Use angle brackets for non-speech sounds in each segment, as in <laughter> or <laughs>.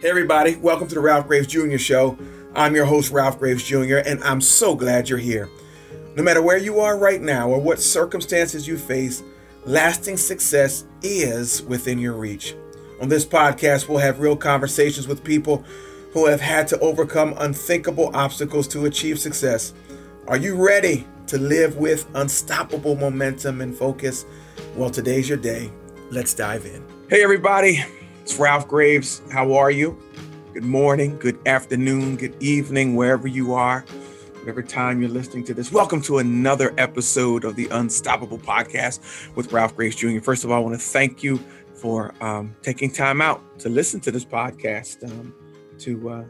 Hey, everybody, welcome to the Ralph Graves Jr. Show. I'm your host, Ralph Graves Jr., and I'm so glad you're here. No matter where you are right now or what circumstances you face, lasting success is within your reach. On this podcast, we'll have real conversations with people who have had to overcome unthinkable obstacles to achieve success. Are you ready to live with unstoppable momentum and focus? Well, today's your day. Let's dive in. Hey, everybody. It's Ralph Graves. How are you? Good morning, good afternoon, good evening, wherever you are, whatever time you're listening to this. Welcome to another episode of the Unstoppable Podcast with Ralph Graves Jr. First of all, I want to thank you for um, taking time out to listen to this podcast, um, to uh,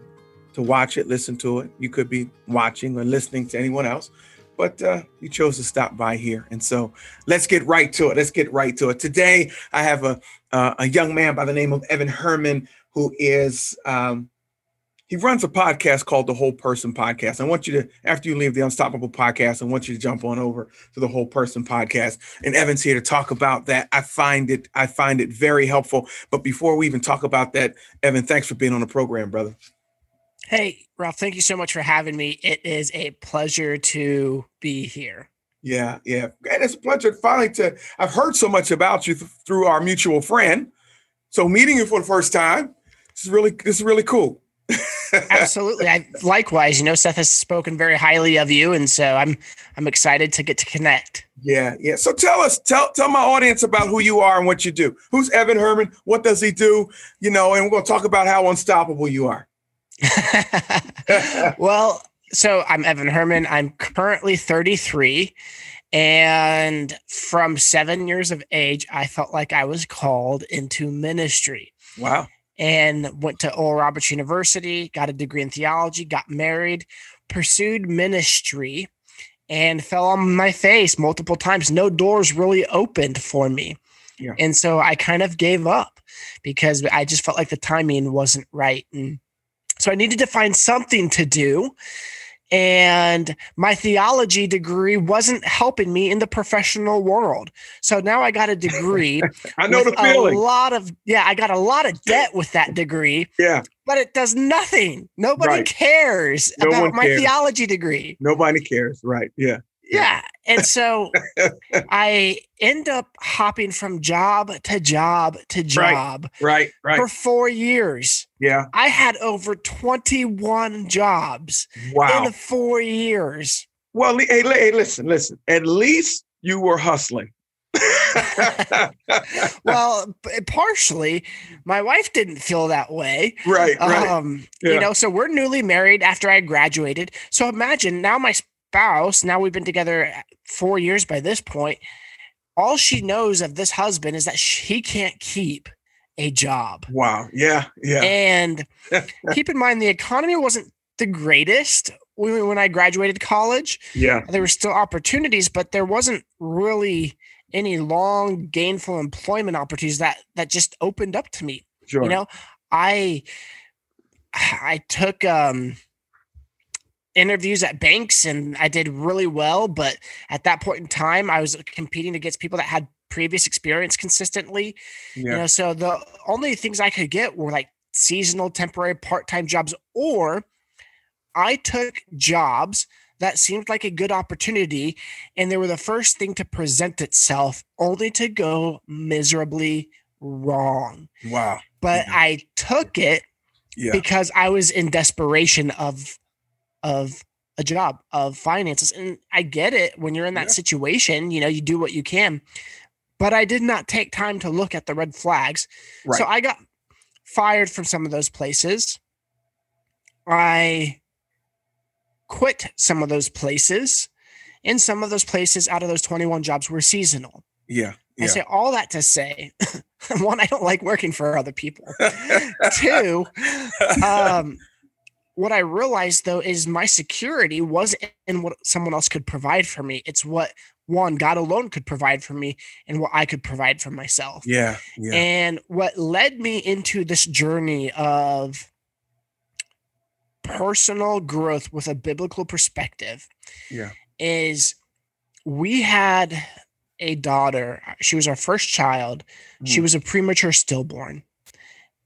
to watch it, listen to it. You could be watching or listening to anyone else, but uh, you chose to stop by here. And so let's get right to it. Let's get right to it. Today, I have a, uh, a young man by the name of Evan Herrman who is, um, he runs a podcast called the Whole Person Podcast. I want you to, after you leave the Unstoppable Podcast, I want you to jump on over to the Whole Person Podcast. And Evan's here to talk about that. I find it, I find it very helpful. But before we even talk about that, Evan, thanks for being on the program, brother. Hey, Ralph, thank you so much for having me. It is a pleasure to be here. Yeah, yeah. And it's a pleasure finally to, I've heard so much about you th- through our mutual friend. So meeting you for the first time, this is really, this is really cool. <laughs> Absolutely. I likewise, you know, Seth has spoken very highly of you. And so I'm, I'm excited to get to connect. Yeah, yeah. So tell us, tell tell my audience about who you are and what you do. Who's Evan Herrman? What does he do? You know, and we're gonna talk about how unstoppable you are. <laughs> well, so I'm Evan Herrman. I'm currently 33. And from seven years of age, I felt like I was called into ministry. Wow. And went to Oral Roberts University, got a degree in theology, got married, pursued ministry, and fell on my face multiple times. No doors really opened for me. Yeah. And so I kind of gave up because I just felt like the timing wasn't right. And so I needed to find something to do. And my theology degree wasn't helping me in the professional world. So now I got a degree. <laughs> I know the feeling. A lot of yeah, I got a lot of debt with that degree. Yeah. But it does nothing. Nobody right. cares no about my cares. theology degree. Nobody cares. Right. Yeah yeah. And so <laughs> I end up hopping from job to job to job. Right, right, right. For four years. Yeah. I had over 21 jobs wow. in four years. Well, hey, hey, listen, listen. At least you were hustling. <laughs> well, partially, my wife didn't feel that way. Right, right. Um, yeah. You know, so we're newly married after I graduated. So imagine now my spouse, now we've been together four years by this point. All she knows of this husband is that he can't keep a job. Wow. Yeah. Yeah. And <laughs> keep in mind, the economy wasn't the greatest when I graduated college. Yeah. There were still opportunities, but there wasn't really any long gainful employment opportunities that that just opened up to me. Sure. You know, I I took um interviews at banks and I did really well. But at that point in time, I was competing against people that had previous experience consistently. Yeah. You know, so the only things I could get were like seasonal, temporary, part-time jobs, or I took jobs that seemed like a good opportunity and they were the first thing to present itself only to go miserably wrong. Wow. But yeah. I took it yeah. because I was in desperation of of a job of finances and i get it when you're in that yeah. situation you know you do what you can but i did not take time to look at the red flags right. so i got fired from some of those places i quit some of those places and some of those places out of those 21 jobs were seasonal yeah, yeah. I say all that to say, <laughs> one, I don't like working for other people. <laughs> Two, um, what I realized though is my security wasn't in what someone else could provide for me. It's what one God alone could provide for me and what I could provide for myself. Yeah, yeah. And what led me into this journey of personal growth with a biblical perspective yeah. is we had a daughter. She was our first child. Mm. She was a premature stillborn.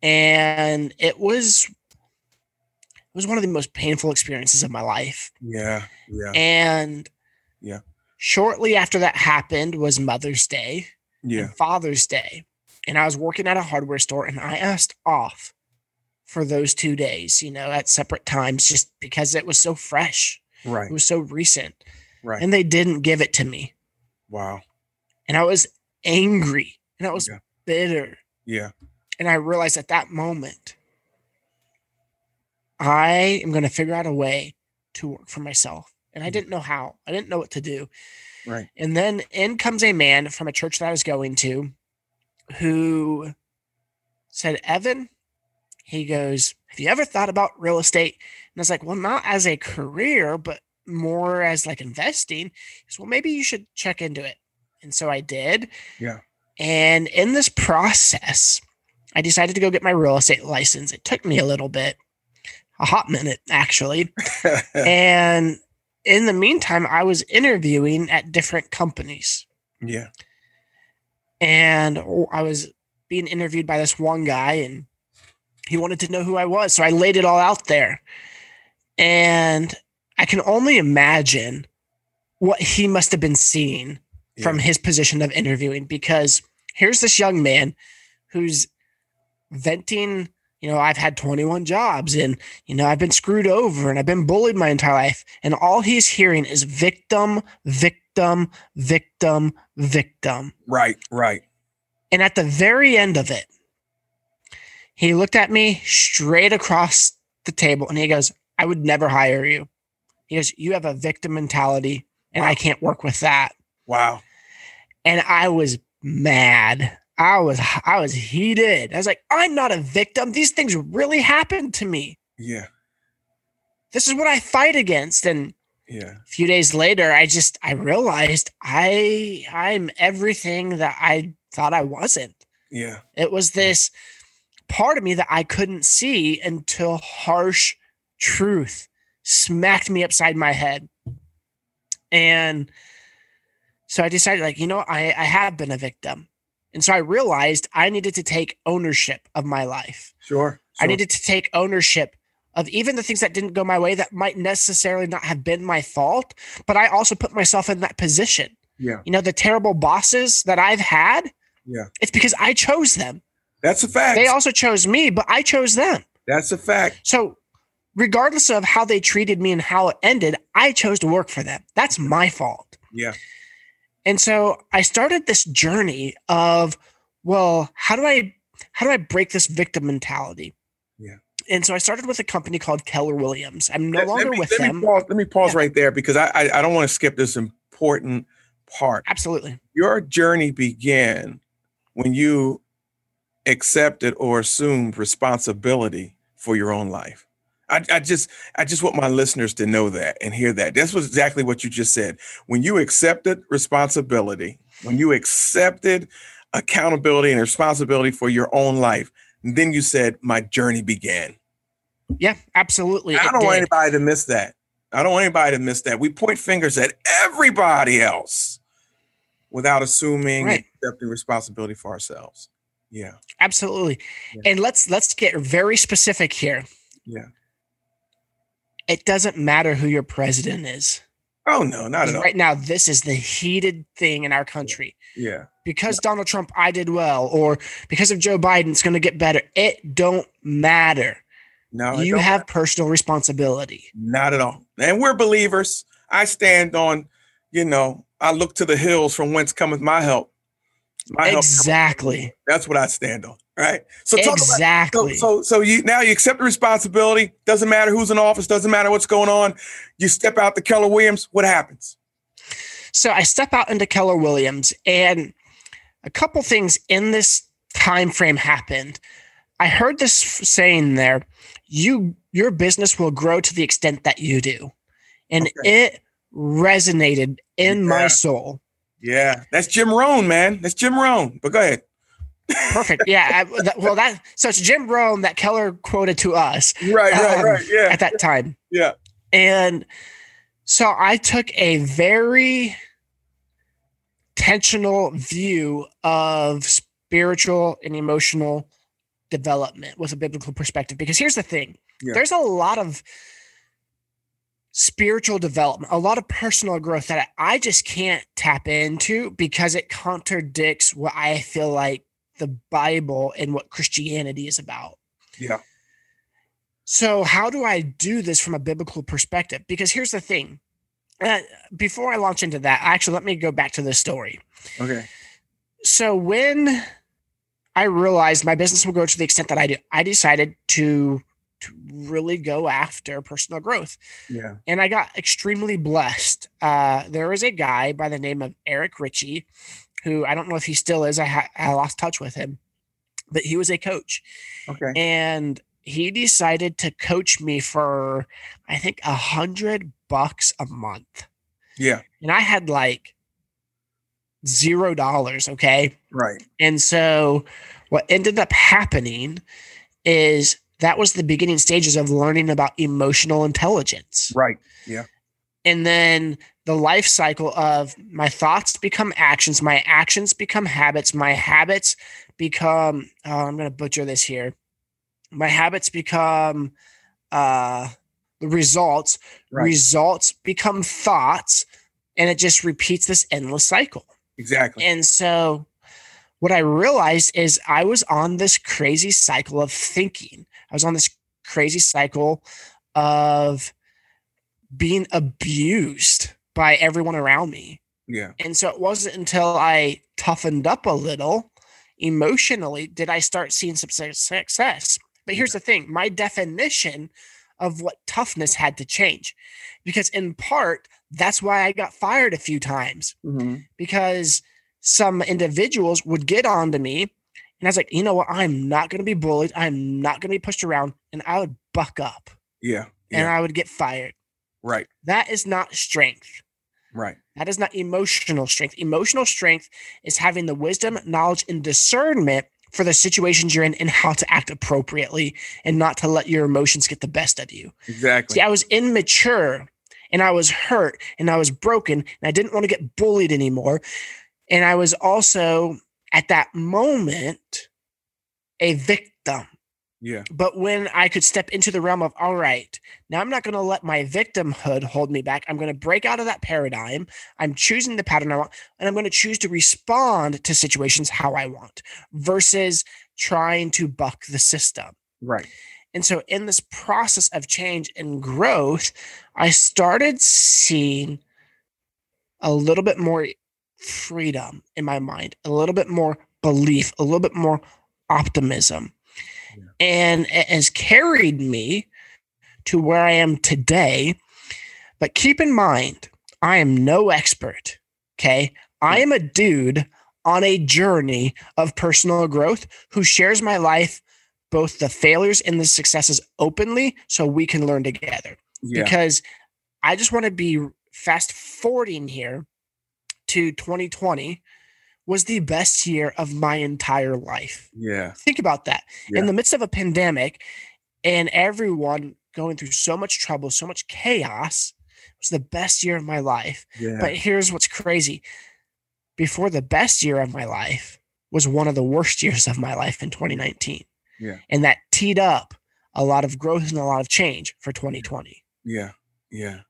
and it was it was one of the most painful experiences of my life. Yeah. Yeah. And Yeah. shortly after that happened was Mother's Day Yeah. and Father's Day. And I was working at a hardware store and I asked off for those two days, you know, at separate times just because it was so fresh. Right. It was so recent. Right. And they didn't give it to me. wow. And I was angry and I was Yeah. bitter. Yeah. And I realized at that moment, I am going to figure out a way to work for myself. And I Mhm. didn't know how, I didn't know what to do. Right. And then in comes a man from a church that I was going to who said, Evan, he goes, Have you ever thought about real estate? And I was like, Well, not as a career, but more as like investing. He Well, maybe you should check into it. And so I did. Yeah. And in this process, I decided to go get my real estate license. It took me a little bit, a hot minute, actually. <laughs> and in the meantime, I was interviewing at different companies yeah. and I was being interviewed by this one guy and he wanted to know who I was. So I laid it all out there. And I can only imagine what he must have been seeing from his position of interviewing because here's this young man who's venting you know i've had 21 jobs and you know i've been screwed over and i've been bullied my entire life and all he's hearing is victim victim victim victim Right. Right. and at the very end of it he looked at me straight across the table and he goes i would never hire you he goes you have a victim mentality and i can't work with that Wow. and I was mad. I was I was heated. I was like, I'm not a victim. These things really happened to me. Yeah. This is what I fight against. And Yeah. a few days later, I just I realized I I'm everything that I thought I wasn't. Yeah. It was this part of me that I couldn't see until harsh truth smacked me upside my head. And so I decided, like, you know, I, I have been a victim. And so I realized I needed to take ownership of my life. Sure. I needed to take ownership of even the things that didn't go my way that might necessarily not have been my fault, but I also put myself in that position. Yeah. You know, the terrible bosses that I've had, Yeah. it's because I chose them. That's a fact. They also chose me, but I chose them. That's a fact. So, regardless of how they treated me and how it ended, I chose to work for them. That's my fault. Yeah. And so I started this journey of, well, how do I how do I break this victim mentality? Yeah. And so I started with a company called Keller Williams. I'm no Let- let longer me- with let them. Me pause, let me pause Yeah. right there because I, I I don't want to skip this important part. Absolutely. Your journey began when you accepted or assumed responsibility for your own life. I, I just I just want my listeners to know that and hear that. This was exactly what you just said. When you accepted responsibility, when you accepted accountability and responsibility for your own life, then you said, My journey began. Yeah, absolutely. I don't want anybody to miss that. I don't want anybody to miss that. We point fingers at everybody else without assuming Right. accepting responsibility for ourselves. Yeah. Absolutely. Yeah. And let's let's get very specific here. Yeah. It doesn't matter who your president is. Oh no, not at all. Right now, this is the heated thing in our country. Yeah. because Donald Trump, I did well, or because of Joe Biden, it's going to get better. It don't matter. No, you have personal responsibility. Not at all. And we're believers. I stand on, you know, I look to the hills from whence cometh my help. My help cometh from the Exactly. That's what I stand on. Right. So talk about so, Exactly. so so you now you accept the responsibility. Doesn't matter who's in office, doesn't matter what's going on. You step out to Keller Williams, what happens? So I step out into Keller Williams, and a couple things in this time frame happened. I heard this saying there: "You, your business will grow to the extent that you do," and it resonated in Yeah. my soul. Yeah, that's Jim Rohn, man. That's Jim Rohn. But go ahead. Perfect. Yeah. I, that, well, that so it's Jim Rohn that Keller quoted to us. Right, right, Um, right. Yeah. at that time. Yeah. And so I took a very intentional view of spiritual and emotional development with a biblical perspective because here's the thing Yeah. there's a lot of spiritual development a lot of personal growth that i just can't tap into because it contradicts what i feel like the bible and what christianity is about Yeah. so how do i do this from a biblical perspective because here's the thing uh, before i launch into that actually let me go back to this story Okay. so when I realized my business would grow to the extent that I do, I decided to to really go after personal growth, Yeah. and I got extremely blessed. Uh, there was a guy by the name of Eric Ritchie, who I don't know if he still is. I, ha- I lost touch with him, but he was a coach, Okay. and he decided to coach me for I think a hundred bucks a month, Yeah. and I had like zero dollars. Okay. Right. And so what ended up happening is that was the beginning stages of learning about emotional intelligence. Right. Yeah. And then the life cycle of my thoughts become actions, my actions become habits, my habits become oh, I'm going to butcher this here. My habits become uh the results, Right. results become thoughts and it just repeats this endless cycle. Exactly. And so what I realized is I was on this crazy cycle of thinking. I was on this crazy cycle of being abused by everyone around me. yeah. And so it wasn't until I toughened up a little emotionally did I start seeing some success. But here's the thing my definition of what toughness had to change. Because in part, that's why I got fired a few times Mhm. because some individuals would get onto me and I was like, you know what? I'm not going to be bullied. I'm not going to be pushed around. And I would buck up Yeah. and I would get fired. Right. That is not strength. Right. That is not emotional strength. Emotional strength is having the wisdom, knowledge, and discernment for the situations you're in and how to act appropriately and not to let your emotions get the best of you. Exactly. See, I was immature and I was hurt and I was broken and I didn't want to get bullied anymore. And I was also at that moment a victim. Yeah. But when I could step into the realm of, all right, now I'm not going to let my victimhood hold me back. I'm going to break out of that paradigm. I'm choosing the pattern I want, and I'm going to choose to respond to situations how I want versus trying to buck the system. Right. And so, in this process of change and growth, I started seeing a little bit more freedom in my mind, a little bit more belief, a little bit more optimism. Yeah. And it has carried me to where I am today. But keep in mind, I am no expert. Okay. I am a dude on a journey of personal growth who shares my life both the failures and the successes openly so we can learn together. Yeah. Because I just want to be fast forwarding here to 2020 was the best year of my entire life. yeah. Think about that. Yeah. In the midst of a pandemic and everyone going through so much trouble, so much chaos, it was the best year of my life. Yeah. But here's what's crazy. Before the best year of my life was one of the worst <laughs> years of my life in 2019. Yeah. And that teed up a lot of growth and a lot of change for 2020. Yeah, yeah.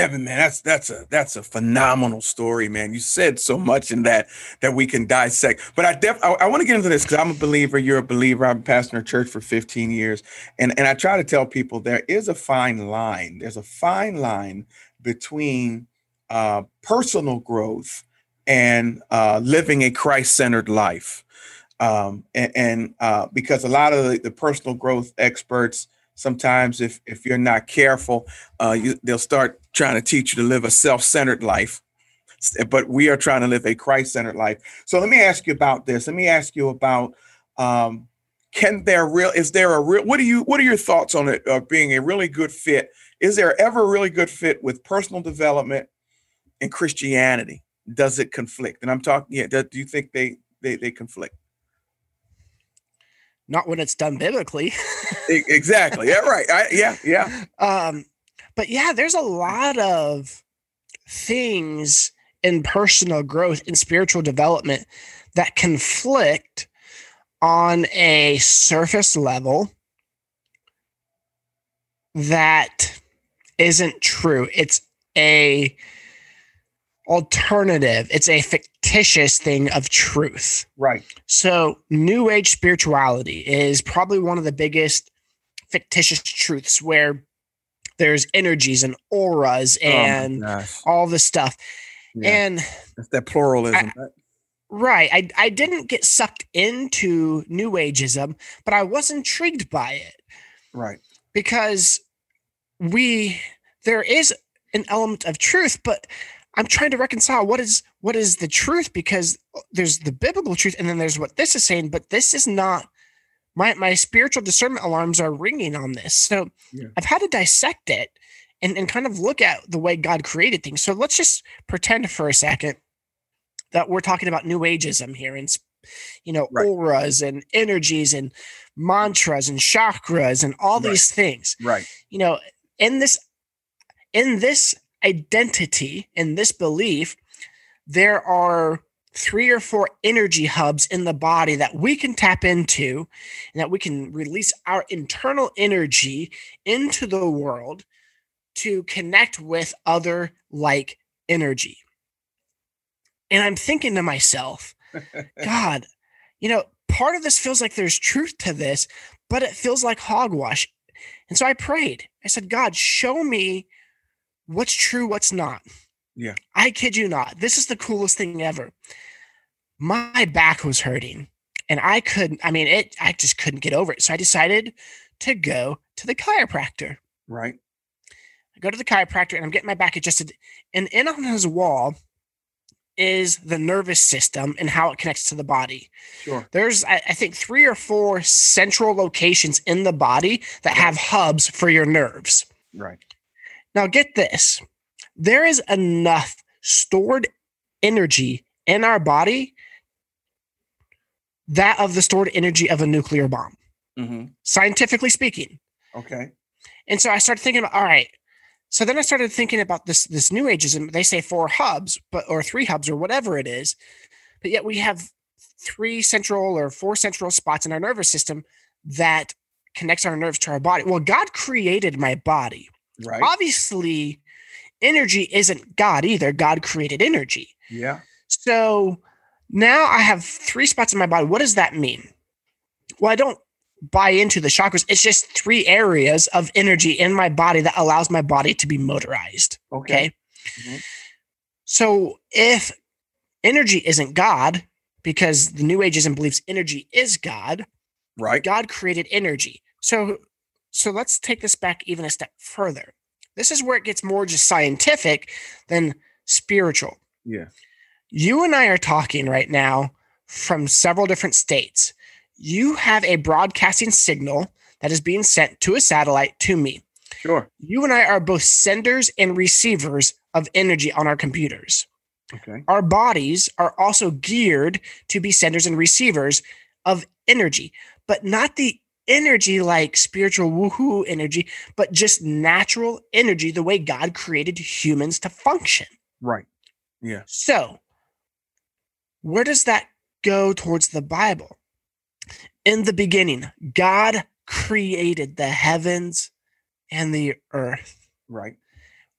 Evan, man, that's that's a that's a phenomenal story, man. You said so much in that that we can dissect. But I def I, I want to get into this because I'm a believer. You're a believer. I've been pastoring a church for 15 years, and and I try to tell people there is a fine line. There's a fine line between uh, personal growth and uh, living a Christ-centered life. Um, and, and uh, because a lot of the, the personal growth experts sometimes if if you're not careful uh, you, they'll start trying to teach you to live a self-centered life. But we are trying to live a christ-centered life. So let me ask you about this. Let me ask you about um, can there real is there a real what do you what are your thoughts on it uh, being a really good fit? Is there ever a really good fit with personal development and christianity? Does it conflict? And i'm talking yeah do, you think they they, they conflict Not when it's done biblically. Exactly yeah right I, yeah yeah <laughs> um, but yeah, there's a lot of things in personal growth and spiritual development that conflict on a surface level that isn't true. It's a alternative. It's a fictitious thing of truth. Right. So, new age spirituality is probably one of the biggest fictitious truths where there's energies and auras Oh and gosh. all this stuff. Yeah. And That's that pluralism. I- right? right, I I didn't get sucked into new ageism, but I was intrigued by it. right. because we there is an element of truth but i'm trying to reconcile what is what is the truth because uh, there's the biblical truth and then there's what this is saying but this is not my my spiritual discernment alarms are ringing on this so Yeah. i've had to dissect it and, and kind of look at the way god created things so let's just pretend for a second that we're talking about new ageism here and you know Right. auras and energies and mantras and chakras and all Right. these things Right. you know in this in this identity in this belief there are three or four energy hubs in the body that we can tap into and that we can release our internal energy into the world to connect with other like energy and i'm thinking to myself <laughs> God, you know, part of this feels like there's truth to this, but it feels like hogwash. And so I prayed. I said, God, show me what's true, what's not. Yeah. I kid you not. This is the coolest thing ever. My back was hurting and I couldn't, I mean, it, I just couldn't get over it. So I decided to go to the chiropractor. Right. I go to the chiropractor and I'm getting my back adjusted. And in on his wall is the nervous system and how it connects to the body. Sure. There's, I, I think, three or four central locations in the body that have hubs for your nerves. Right. Now, get this there is enough stored energy in our body that of the stored energy of a nuclear bomb, Mm-hmm. scientifically speaking. Okay. And so I started thinking about, all right. So then I started thinking about this this new ageism. They say four hubs, but or three hubs or whatever it is, but yet we have three central or four central spots in our nervous system that connects our nerves to our body. Well, God created my body. Right. Obviously, energy isn't God either. God created energy. Yeah. So now I have three spots in my body. What does that mean? Well, I don't buy into the chakras. It's just three areas of energy in my body that allows my body to be motorized. Okay. Okay. Mhm. So if energy isn't God, because the New Ageism believes energy is God, Right. God created energy. So so let's take this back even a step further. This is where it gets more just scientific than spiritual. Yeah. You and I are talking right now from several different states. You have a broadcasting signal that is being sent to a satellite to me. Sure. You and I are both senders and receivers of energy on our computers. Okay. Our bodies are also geared to be senders and receivers of energy, but not the energy like spiritual woohoo energy, but just natural energy, the way God created humans to function. Right. Yeah. So, where does that go towards the Bible? In the beginning, God created the heavens and the earth. Right.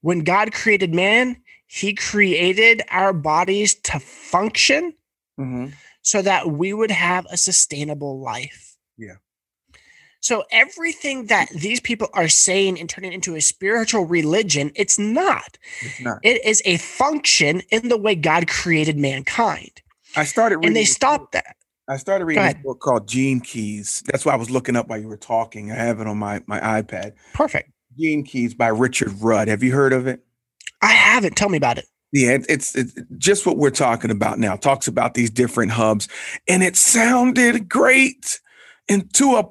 When God created man, he created our bodies to function Mm-hmm. so that we would have a sustainable life. Yeah. So everything that these people are saying and turning into a spiritual religion, it's not. It's not. It is a function in the way God created mankind. I started reading. And they stopped that. I started reading a book called Gene Keys. That's why I was looking up while you were talking. I have it on my my iPad. Perfect. Gene Keys by Richard Rudd. Have you heard of it? I haven't. Tell me about it. Yeah, it's, it's just what we're talking about now. Talks about these different hubs, and it sounded great, and to a.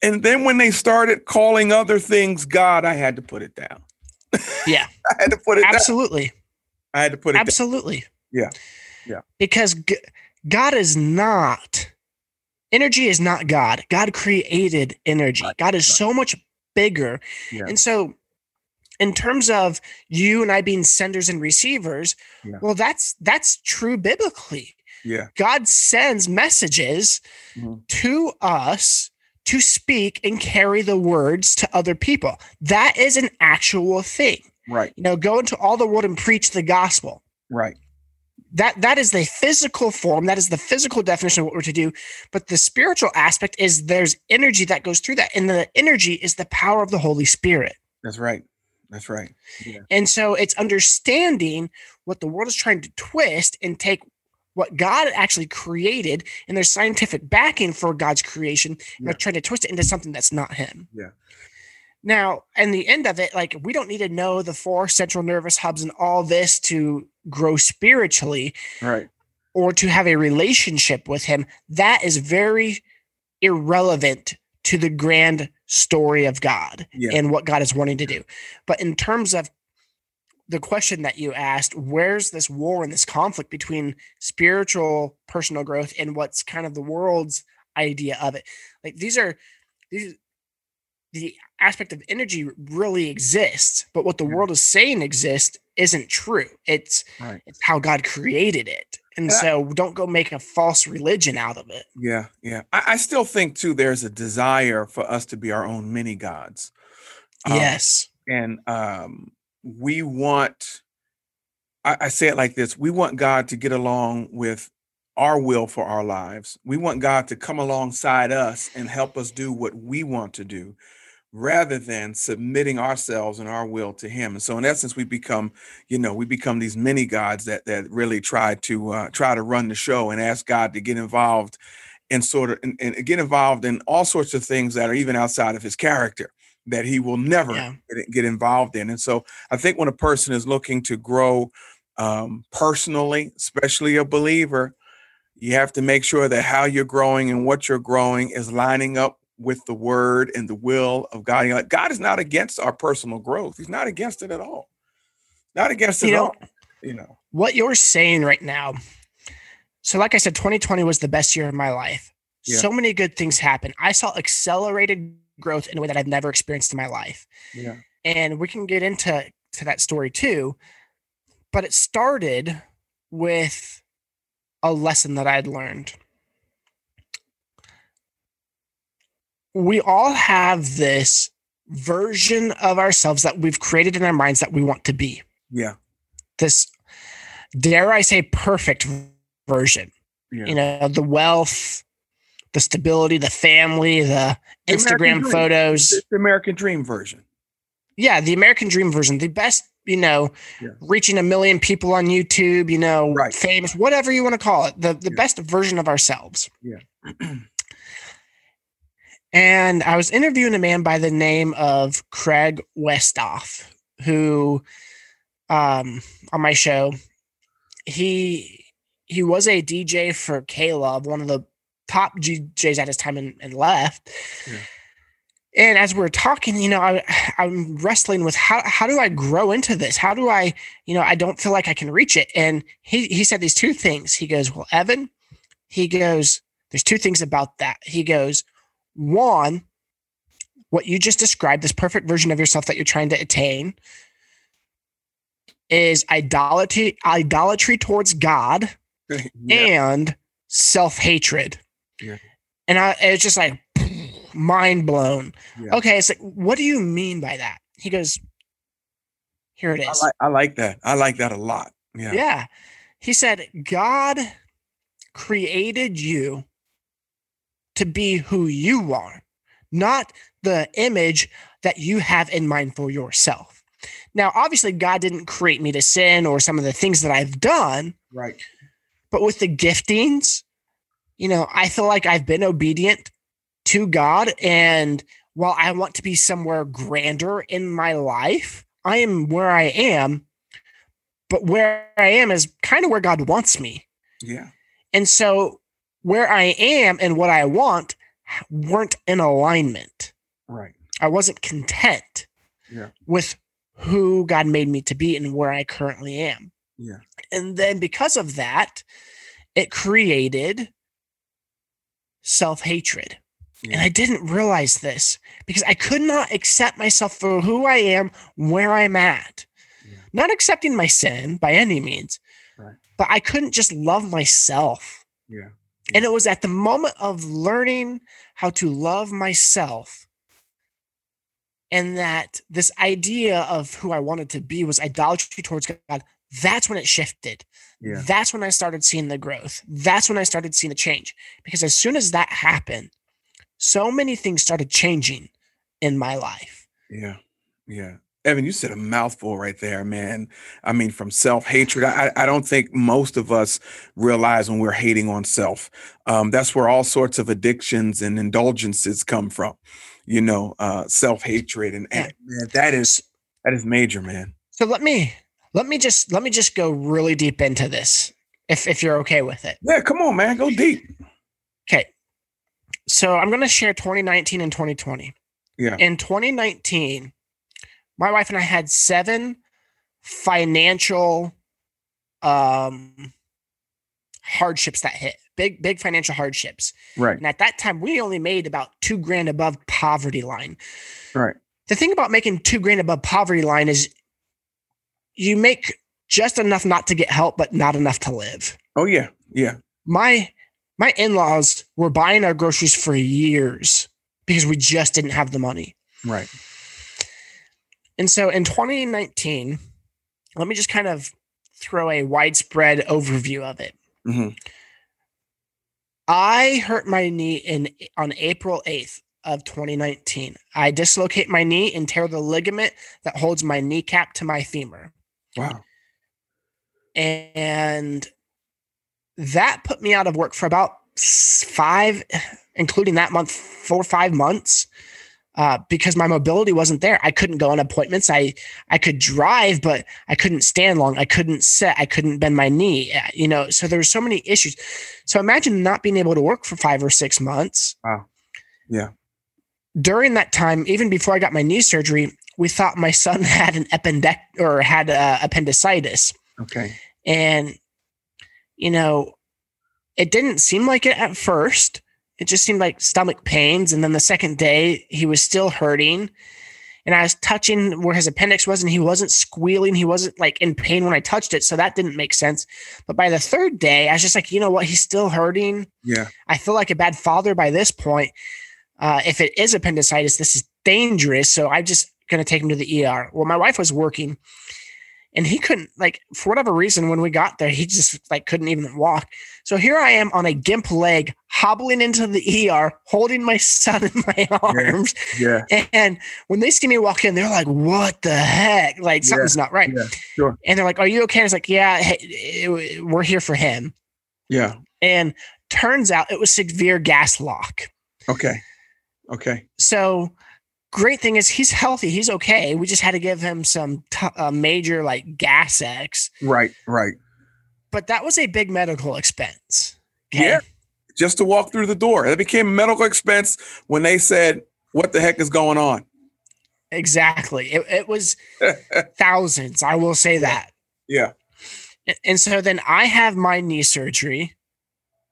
And then when they started calling other things God, I had to put it down. Yeah. <laughs> I had to put it down. Absolutely. I had to put it down. Absolutely. Yeah. Yeah. Because G- God is not, energy is not God. God created energy. Right, God is right. so much bigger. Yeah. And so, in terms of you and I being senders and receivers, Yeah. well, that's that's true biblically. Yeah. God sends messages Mhm. to us to speak and carry the words to other people. That is an actual thing. Right. You know, go into all the world and preach the gospel. Right. That that is the physical form. That is the physical definition of what we're to do. But the spiritual aspect is there's energy that goes through that, and the energy is the power of the Holy Spirit. That's right. That's right. Yeah. And so it's understanding what the world is trying to twist and take what God actually created, and there's scientific backing for God's creation. and Yeah. They're trying to twist it into something that's not Him. Yeah. Now, and the end of it, like we don't need to know the four central nervous hubs and all this to grow spiritually Right. or to have a relationship with Him. That is very irrelevant to the grand story of God Yeah. and what God is wanting to do. But in terms of the question that you asked, where's this war and this conflict between spiritual personal growth and what's kind of the world's idea of it? Like these are these the aspect of energy really exists, but what the world is saying exists isn't true. It's Right. it's how God created it. And And so don't go make a false religion out of it. Yeah. Yeah. I, I still think too. There's a desire for us to be our own mini gods. Um, yes. and um, we want I, I say it like this we want god to get along with our will for our lives. We want god to come alongside us and help us do what we want to do rather than submitting ourselves and our will to him. And so in essence we become you know we become these mini gods that that really try to uh, try to run the show and ask god to get involved and sort of and, and get involved in all sorts of things that are even outside of his character that he will never Yeah. get, get involved in. And so I think when a person is looking to grow um, personally, especially a believer, you have to make sure that how you're growing and what you're growing is lining up with the word and the will of God. You know, God is not against our personal growth. He's not against it at all. Not against it You at know, all. You know. what you're saying right now. So, like I said, 2020 was the best year of my life. Yeah. So many good things happened. I saw accelerated growth in a way that I've never experienced in my life. Yeah. And we can get into to that story too. But it started with a lesson that I'd learned. We all have this version of ourselves that we've created in our minds that we want to be. Yeah. This, dare I say, perfect version. Yeah. You know, the wealth, the stability, the family, the Instagram photos. The American dream version. Yeah, the American dream version, the best, you know, Yeah. reaching a million people on YouTube, you know, Right. famous, whatever you want to call it, the, the Yeah. best version of ourselves. Yeah. <clears throat> and I was interviewing a man by the name of Craig Westoff, who um on my show, he he was a DJ for K Love, one of the top DJs at his time and, and left. Yeah. And as we are talking, you know, I, I'm wrestling with how how do I grow into this? How do I, you know, I don't feel like I can reach it. And he he said these two things. He goes, "Well, Evan," he goes, "There's two things about that." He goes, "One, what you just described, this perfect version of yourself that you're trying to attain, is idolatry idolatry towards God <laughs> yeah. and self hatred. Yeah. And I it's just like mind blown. Yeah. Okay, it's like, what do you mean by that? He goes, Here it is. I like I like that. I like that a lot. Yeah. yeah. He said, God created you to be who you are, not the image that you have in mind for yourself. Now, obviously, God didn't create me to sin or some of the things that I've done, Right. but with the giftings, you know, I feel like I've been obedient to God. And while I want to be somewhere grander in my life, I am where I am. But where I am is kind of where God wants me. Yeah. And so where I am and what I want weren't in alignment. Right. I wasn't content Yeah. with who God made me to be and where I currently am. Yeah. And then because of that, it created self hatred. And I didn't realize this because I could not accept myself for who I am, where I'm at. Yeah. Not accepting my sin by any means, Right. but I couldn't just love myself. Yeah. And it was at the moment of learning how to love myself and that this idea of who I wanted to be was idolatry towards God. That's when it shifted. Yeah. That's when I started seeing the growth. That's when I started seeing the change. Because as soon as that happened, so many things started changing in my life. Yeah. Yeah. Evan, you said a mouthful right there, man. I mean, from self hatred, I, I don't think most of us realize when we're hating on self. Um, that's where all sorts of addictions and indulgences come from, you know, uh, self hatred, and, and man, that is that is major, man. So let me let me just let me just go really deep into this, if if you're okay with it. Yeah, come on, man, go deep. Okay, so I'm going to share 2019 and 2020. Yeah. In 2019 my wife and I had seven financial um hardships that hit big big financial hardships right and at that time we only made about two grand above poverty line right the thing about making two grand above poverty line is you make just enough not to get help but not enough to live oh yeah yeah my my in-laws were buying our groceries for years because we just didn't have the money right and so in 2019, let me just kind of throw a widespread overview of it. Mm-hmm. I hurt my knee in on April 8th of 2019. I dislocate my knee and tear the ligament that holds my kneecap to my femur. Wow. And that put me out of work for about five, including that month, four or five months uh, because my mobility wasn't there. I couldn't go on appointments. I I could drive, but I couldn't stand long. I couldn't sit. I couldn't bend my knee. Uh, you know, so there were so many issues. So imagine not being able to work for five or six months. Wow. Yeah. During that time, even before I got my knee surgery, we thought my son <laughs> had an appendect or had uh, appendicitis. Okay. And you know, it didn't seem like it at first it just seemed like stomach pains. And then the second day, he was still hurting. And I was touching where his appendix was, and he wasn't squealing. He wasn't like in pain when I touched it. So that didn't make sense. But by the third day, I was just like, you know what? He's still hurting. Yeah. I feel like a bad father by this point. Uh, if it is appendicitis, this is dangerous. So I'm just going to take him to the ER. Well, my wife was working and he couldn't like for whatever reason when we got there he just like couldn't even walk. So here i am on a gimp leg hobbling into the er holding my son <laughs> in my arms. Yeah, yeah. and when they see me walk in they're like what the heck? Like something's yeah. not right. Yeah. sure. And they're like are you okay? And it's like yeah hey, we're here for him. Yeah. And turns out it was severe gas lock. Okay. Okay. So great thing is he's healthy. He's okay. We just had to give him some t- uh, major like gas X. Right, right. But that was a big medical expense. Okay? Yeah. Just to walk through the door. It became a medical expense when they said, What the heck is going on? Exactly. It, it was <laughs> thousands. I will say that. Yeah. And so then I have my knee surgery,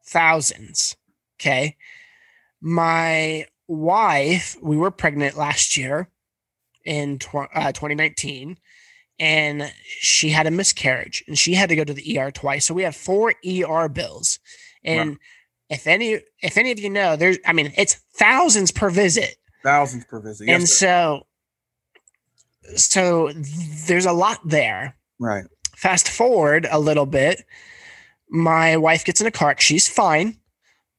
thousands. Okay. My wife, we were pregnant last year in tw- uh, 2019, and she had a miscarriage and she had to go to the ER twice. So we have four ER bills. And wow. if any if any of you know, there's I mean, it's thousands per visit. Thousands per visit. Yes, and sir. so so there's a lot there. Right. Fast forward a little bit. My wife gets in a car. She's fine,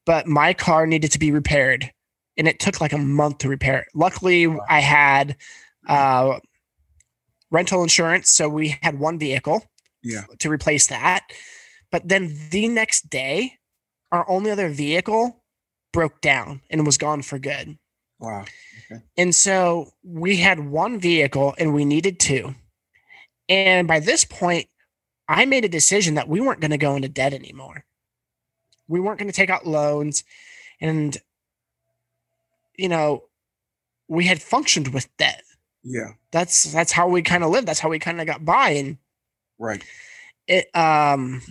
but my car needed to be repaired and it took like a month to repair it. Luckily, I had uh, rental insurance, so we had one vehicle yeah. to replace that. But then the next day, our only other vehicle broke down and was gone for good. Wow. Okay. And so we had one vehicle and we needed two. And by this point, I made a decision that we weren't going to go into debt anymore. We weren't going to take out loans. And you know, we had functioned with debt. Yeah. That's that's how we kind of lived. That's how we kind of got by. And right. It um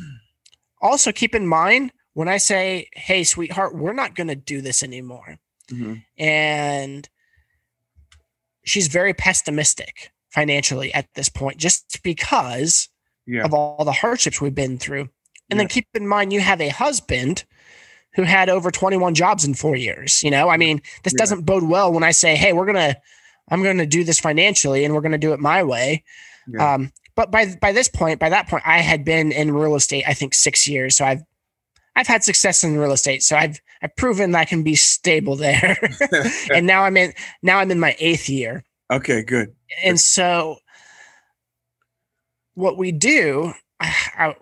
also keep in mind when I say, hey, sweetheart, we're not gonna do this anymore. Mm-hmm. And she's very pessimistic financially at this point, just because yeah. of all the hardships we've been through. And then keep in mind you have a husband who had over 21 jobs in four years. You know, I mean, this Yeah. doesn't bode well when I say, hey, we're gonna, I'm gonna do this financially and we're gonna do it my way. Yeah. Um, but by by this point, by that point, I had been in real estate, I think six years. So I've I've had success in real estate. So I've I've proven that I can be stable there. <laughs> <laughs> and now I'm in now I'm in my eighth year. okay, good. And so what we do, <sighs> I, I-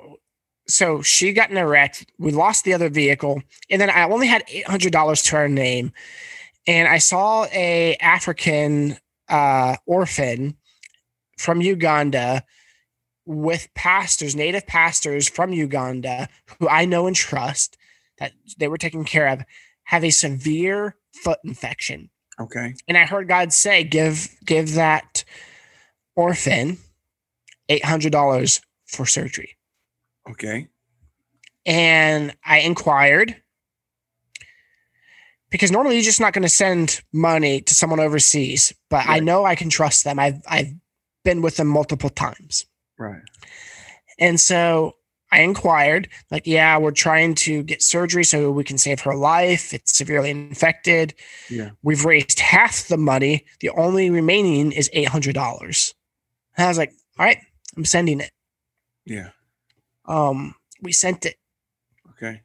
so she got in a wreck. We lost the other vehicle, and then I only had eight hundred dollars to our name. And I saw a African uh, orphan from Uganda with pastors, native pastors from Uganda, who I know and trust that they were taking care of, have a severe foot infection Okay. and I heard God say, "Give give that orphan eight hundred dollars for surgery." Okay. And I inquired because normally you're just not going to send money to someone overseas, but I know I can trust them. I've I've been with them multiple times, Right. and so I inquired, like, "Yeah, we're trying to get surgery so we can save her life. It's severely infected." Yeah. We've raised half the money. The only remaining is eight hundred dollars. And I was like, all right, I'm sending it. Yeah. Um, we sent it, Okay.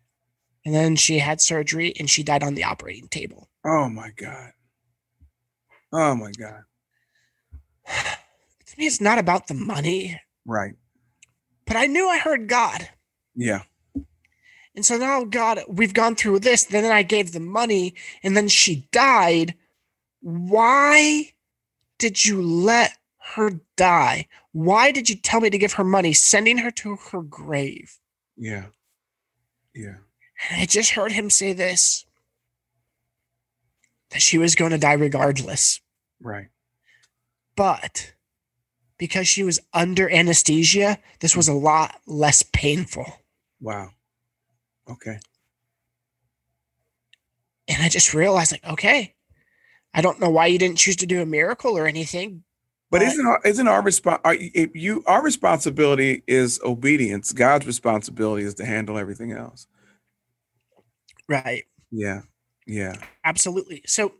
and then she had surgery and she died on the operating table. Oh my God. Oh my God. <sighs> To me, it's not about the money, Right. but I knew I heard God. Yeah. And so now, God, we've gone through this. Then I gave the money, and then she died. Why did you let her die? Why did you tell me to give her money, sending her to her grave? Yeah. Yeah. And I just heard him say this that she was going to die regardless. Right. But because she was under anesthesia, this was a lot less painful. Wow. Okay. And I just realized, like, okay, I don't know why you didn't choose to do a miracle or anything. But But- isn't our, isn't our response? You our responsibility is obedience. God's responsibility is to handle everything else. Right. Yeah. Yeah. Absolutely. So,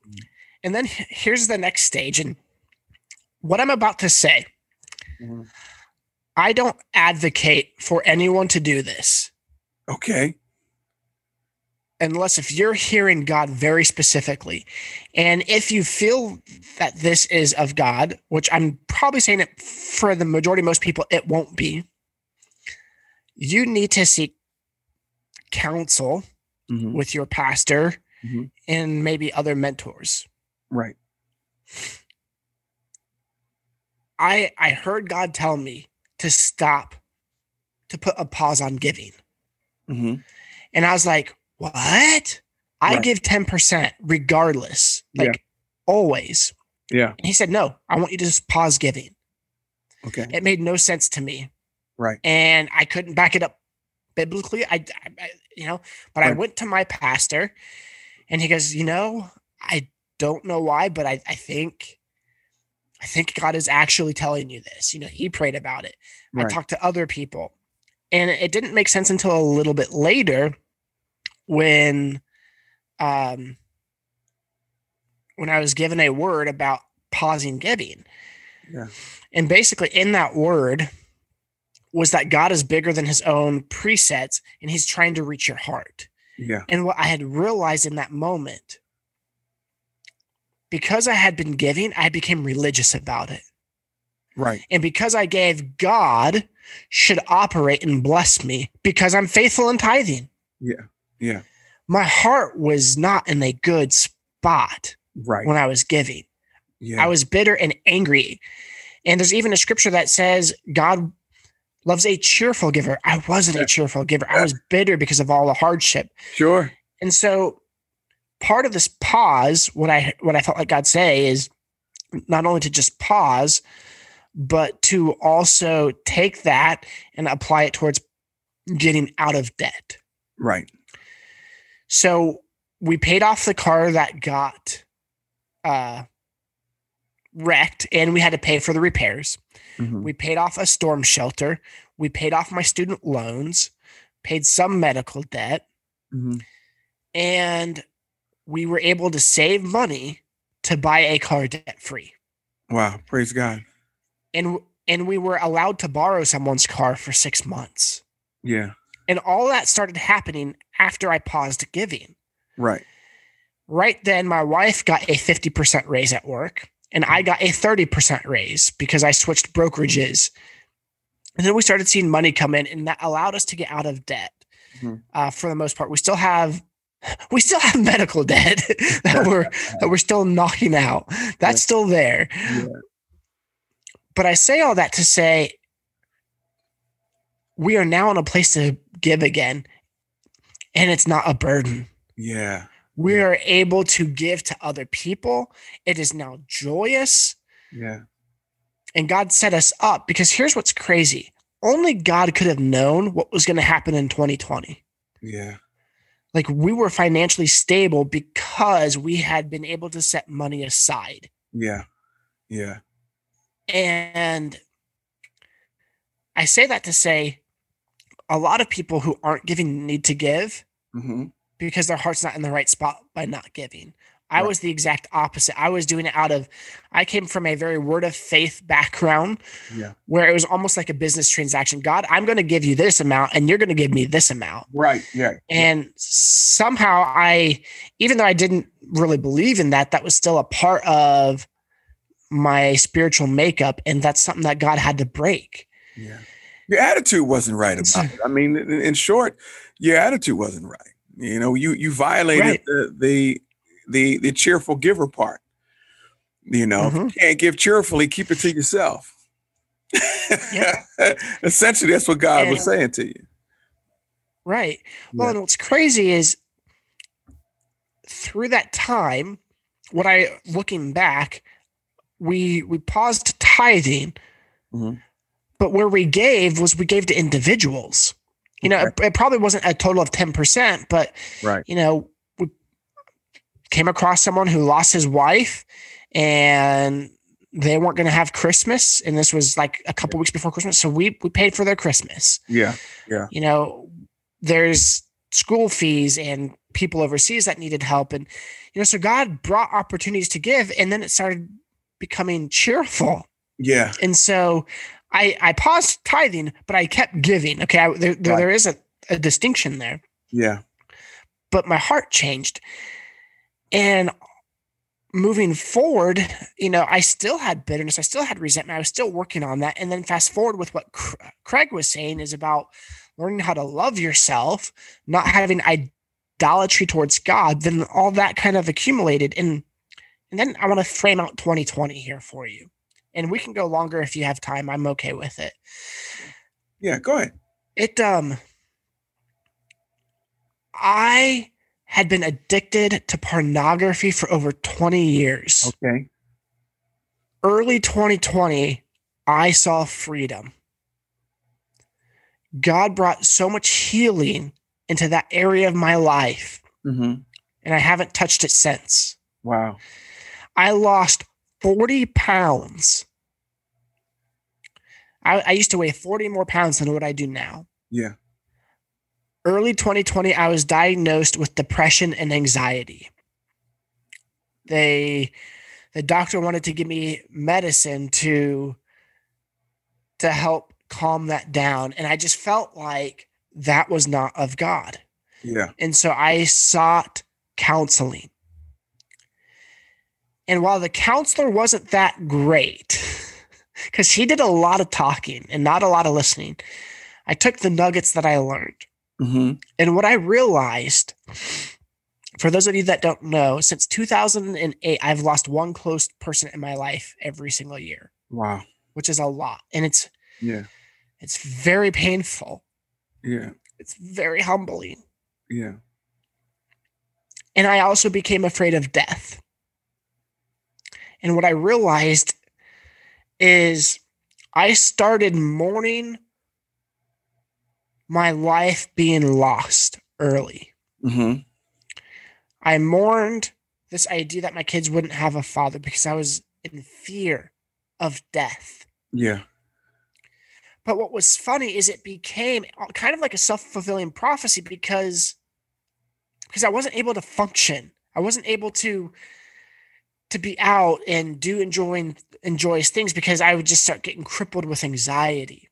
and then here's the next stage. And what I'm about to say, Mhm. I don't advocate for anyone to do this Okay. Unless if you're hearing God very specifically. And if you feel that this is of God, which I'm probably saying it for the majority of most people, it won't be, you need to seek counsel Mhm. with your pastor Mhm. and maybe other mentors. Right. I I heard God tell me to stop to put a pause on giving. hmm And I was like, "What? I Right. give 10% regardless, Yeah. like always." Yeah. And he said, "No, I want you to just pause giving." Okay. It made no sense to me, Right. and I couldn't back it up biblically. I, I- I- you know, but I went to my pastor, and he goes, "You know, I don't know why, but I, I think." I think God is actually telling you this. You know, he prayed about it. I talked to other people. And it didn't make sense until a little bit later when um when I was given a word about pausing giving. Yeah. And basically in that word was that God is bigger than his own presets and he's trying to reach your heart. Yeah. And what I had realized in that moment because I had been giving, I became religious about it. Right. And because I gave, God should operate and bless me because I'm faithful in tithing. Yeah. Yeah. My heart was not in a good spot Right. when I was giving. Yeah. I was bitter and angry. And there's even a scripture that says God loves a cheerful giver. I wasn't Yeah. a cheerful giver. I was bitter because of all the hardship. sure. And so part of this pause, what I what I felt like God say is not only to just pause, but to also take that and apply it towards getting out of debt. Right. So we paid off the car that got uh wrecked and we had to pay for the repairs. Mhm. We paid off a storm shelter. We paid off my student loans. paid some medical debt, hmm and we were able to save money to buy a car debt free. Wow. Praise God. And and we were allowed to borrow someone's car for 6 months. Yeah. And all that started happening after I paused giving. Right. Right then my wife got a 50% raise at work and I got a 30% raise because I switched brokerages. And then we started seeing money come in and that allowed us to get out of debt. Mhm. Uh, for the most part, we still have <laughs> we still have medical debt <laughs> that <laughs> we're that we're still knocking out. That's still there. Yeah. But I say all that to say we are now in a place to give again, and it's not a burden. Yeah. We are able to give to other people. It is now joyous, Yeah. and God set us up because here's what's crazy. Only God could have known what was going to happen in 2020. Yeah. Like we were financially stable because we had been able to set money aside. Yeah. Yeah. And I say that to say a lot of people who aren't giving need to give hmm because their heart's not in the right spot by not giving. I Right. was the exact opposite. I was doing it out of, I came from a very word of faith background Yeah. where it was almost like a business transaction. God, I'm going to give you this amount and you're going to give me this amount. Right. Yeah. And somehow I, even though I didn't really believe in that, that was still a part of my spiritual makeup. And that's something that God had to break. Yeah. Your attitude wasn't right about it. I mean, in, in short, your attitude wasn't right. You know, you you violated Right. the, the the the cheerful giver part. You know, Mhm. you can't give cheerfully, keep it to yourself. Yeah. <laughs> Essentially, that's what God was saying to you. Right. Well, Yeah. and what's crazy is through that time, what I looking back, we we paused tithing, Mhm. But where we gave was we gave to individuals. You know, it, it probably wasn't a total of ten percent, but Right. you know, we came across someone who lost his wife, and they weren't going to have Christmas, and this was like a couple weeks before Christmas, so we we paid for their Christmas Yeah. Yeah. you know there's school fees and people overseas that needed help and you know so god brought opportunities to give and then it started becoming cheerful Yeah. and so i i paused tithing but i kept giving. Okay I, there, there, Right. there is a, a distinction there. Yeah. but my heart changed. And moving forward you know i still had bitterness i still had resentment i was still working on that. And then fast forward with what craig was saying is about learning how to love yourself not having idolatry towards god then all that kind of accumulated. And and then i want to frame out 2020 here for you and we can go longer if you have time i'm okay with it Yeah. Go ahead. it um i had been addicted to pornography for over 20 years Okay. early 2020 i saw freedom god brought so much healing into that area of my life hmm and i haven't touched it since Wow. i lost 40 pounds? I, I used to weigh 40 more pounds than what i do now. Yeah. early 2020 i was diagnosed with depression and anxiety. They the doctor wanted to give me medicine to to help calm that down and i just felt like that was not of god. Yeah. and so i sought counseling and while the counselor wasn't that great <laughs> because he did a lot of talking and not a lot of listening i took the nuggets that i learned hmm and what I realized, for those of you that don't know, since 2008, I've lost one close person in my life every single year, Wow. which is a lot. And it's Yeah. it's very painful. Yeah. It's very humbling. Yeah. And I also became afraid of death. And what I realized is I started mourning my life being lost early. hmm I mourned this idea that my kids wouldn't have a father because I was in fear of death. Yeah. But what was funny is it became kind of like a self-fulfilling prophecy because because I wasn't able to function. I wasn't able to to be out and do enjoying enjoyous things because I would just start getting crippled with anxiety.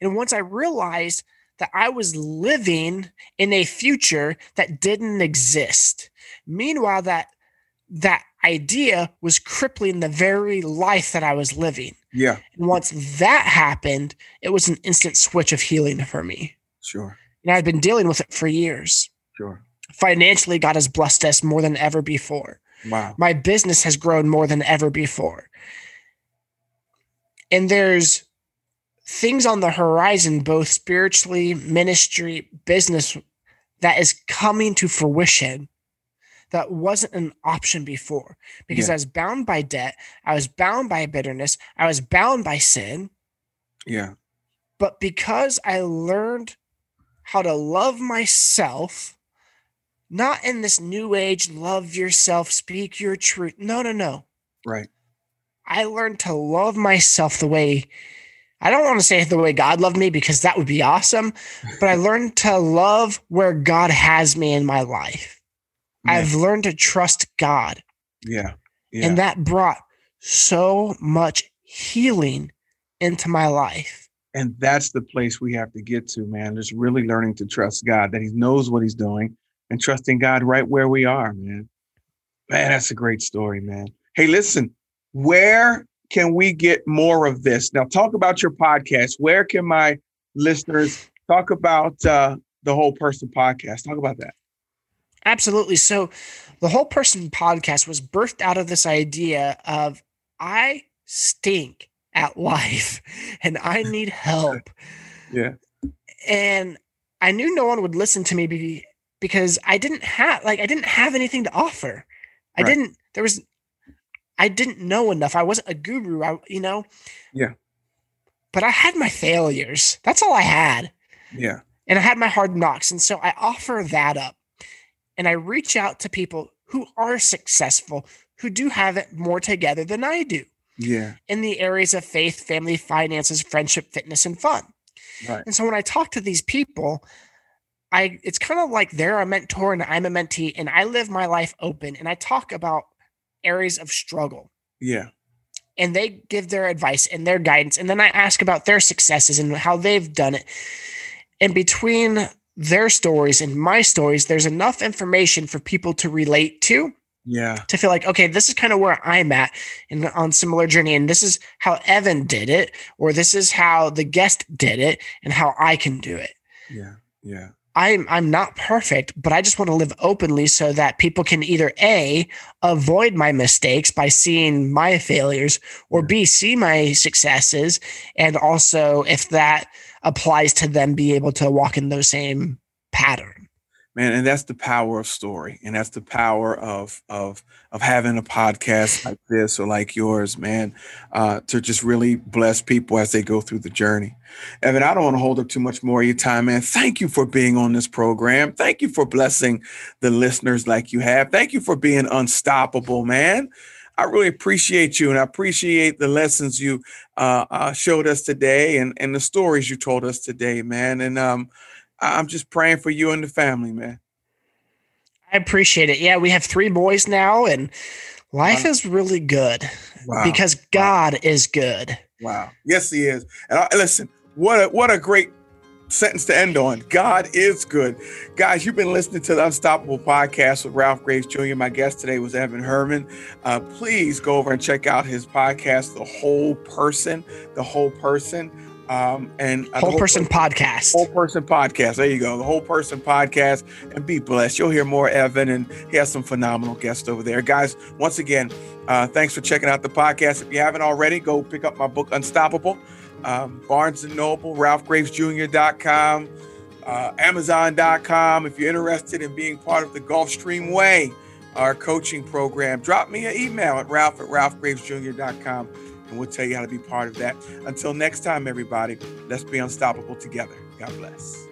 And once I realized that I was living in a future that didn't exist. Meanwhile, that that idea was crippling the very life that I was living. Yeah. And once that happened, it was an instant switch of healing for me. Sure. And I've been dealing with it for years. Sure. Financially, God has blessed us more than ever before. Wow. My business has grown more than ever before. And there's things on the horizon, both spiritually, ministry, business, that is coming to fruition that wasn't an option before because Yeah. I was bound by debt. I was bound by bitterness. I was bound by sin. Yeah. But because I learned how to love myself, not in this new age, love yourself, speak your truth. No, no, no. Right. I learned to love myself the way I don't want to say the way God loved me because that would be awesome, but I <laughs> learned to love where God has me in my life. Yeah. I've learned to trust God, Yeah. Yeah. and that brought so much healing into my life. And that's the place we have to get to, man. Just really learning to trust God, that He knows what He's doing and trusting God right where we are, man. Man, that's a great story, man. Hey, listen, where can we get more of this? Now, talk about your podcast. Where can my listeners talk about uh, the Whole Person podcast? Talk about that. Absolutely. So, the whole person podcast was birthed out of this idea of I stink at life <laughs> and I need help. <laughs> Yeah. and I knew no one would listen to me be, because I didn't have like I didn't have anything to offer. I Right. didn't there was I didn't know enough. I wasn't a guru, I, you know. Yeah. But I had my failures. That's all I had. Yeah. And I had my hard knocks and so I offer that up. And I reach out to people who are successful, who do have it more together than I do Yeah. in the areas of faith, family, finances, friendship, fitness, and fun. Right. And so when I talk to these people, I it's kind of like they're a mentor and I'm a mentee, and I live my life open and I talk about areas of struggle. Yeah. And they give their advice and their guidance. And then I ask about their successes and how they've done it. And between their stories and my stories, there's enough information for people to relate to Yeah. to feel like, okay, this is kind of where I'm at and on similar journey. And this is how Evan did it, or this is how the guest did it, and how I can do it. Yeah. Yeah. I'm I'm not perfect, but I just want to live openly so that people can either A avoid my mistakes by seeing my failures or B see my successes and also if that applies to them be able to walk in those same pattern. Man and that's the power of story and that's the power of of of having a podcast like this or like yours man uh to just really bless people as they go through the journey. Evan i don't want to hold up too much more of your time man. Thank you for being on this program. Thank you for blessing the listeners like you have. Thank you for being unstoppable man. I really appreciate you, and I appreciate the lessons you uh, uh, showed us today, and and the stories you told us today, man. And um, I'm just praying for you and the family, man. I appreciate it. Yeah, we have three boys now and life is really good Wow. because God is good. wow. Yes, he is. And I, listen, what a what a great sentence to end on. God is good. Guys, you've been listening to the Unstoppable podcast with Ralph Graves Jr. My guest today was Evan Herrman. Uh, please go over and check out his podcast, The Whole Person, The Whole Person. Um, and uh, The Whole person podcast. Whole Person Podcast. There you go. The Whole Person Podcast. And be blessed. You'll hear more Evan, and he has some phenomenal guests over there. Guys, once again, uh, thanks for checking out the podcast. If you haven't already, go pick up my book, Unstoppable. Um, Barnes and Noble, RalphGravesJr.com, uh, Amazon.com. If you're interested in being part of the Gulfstream Way, our coaching program, drop me an email at ralph at ralphgravesjr.com and we'll tell you how to be part of that. Until next time, everybody, let's be unstoppable together. God bless.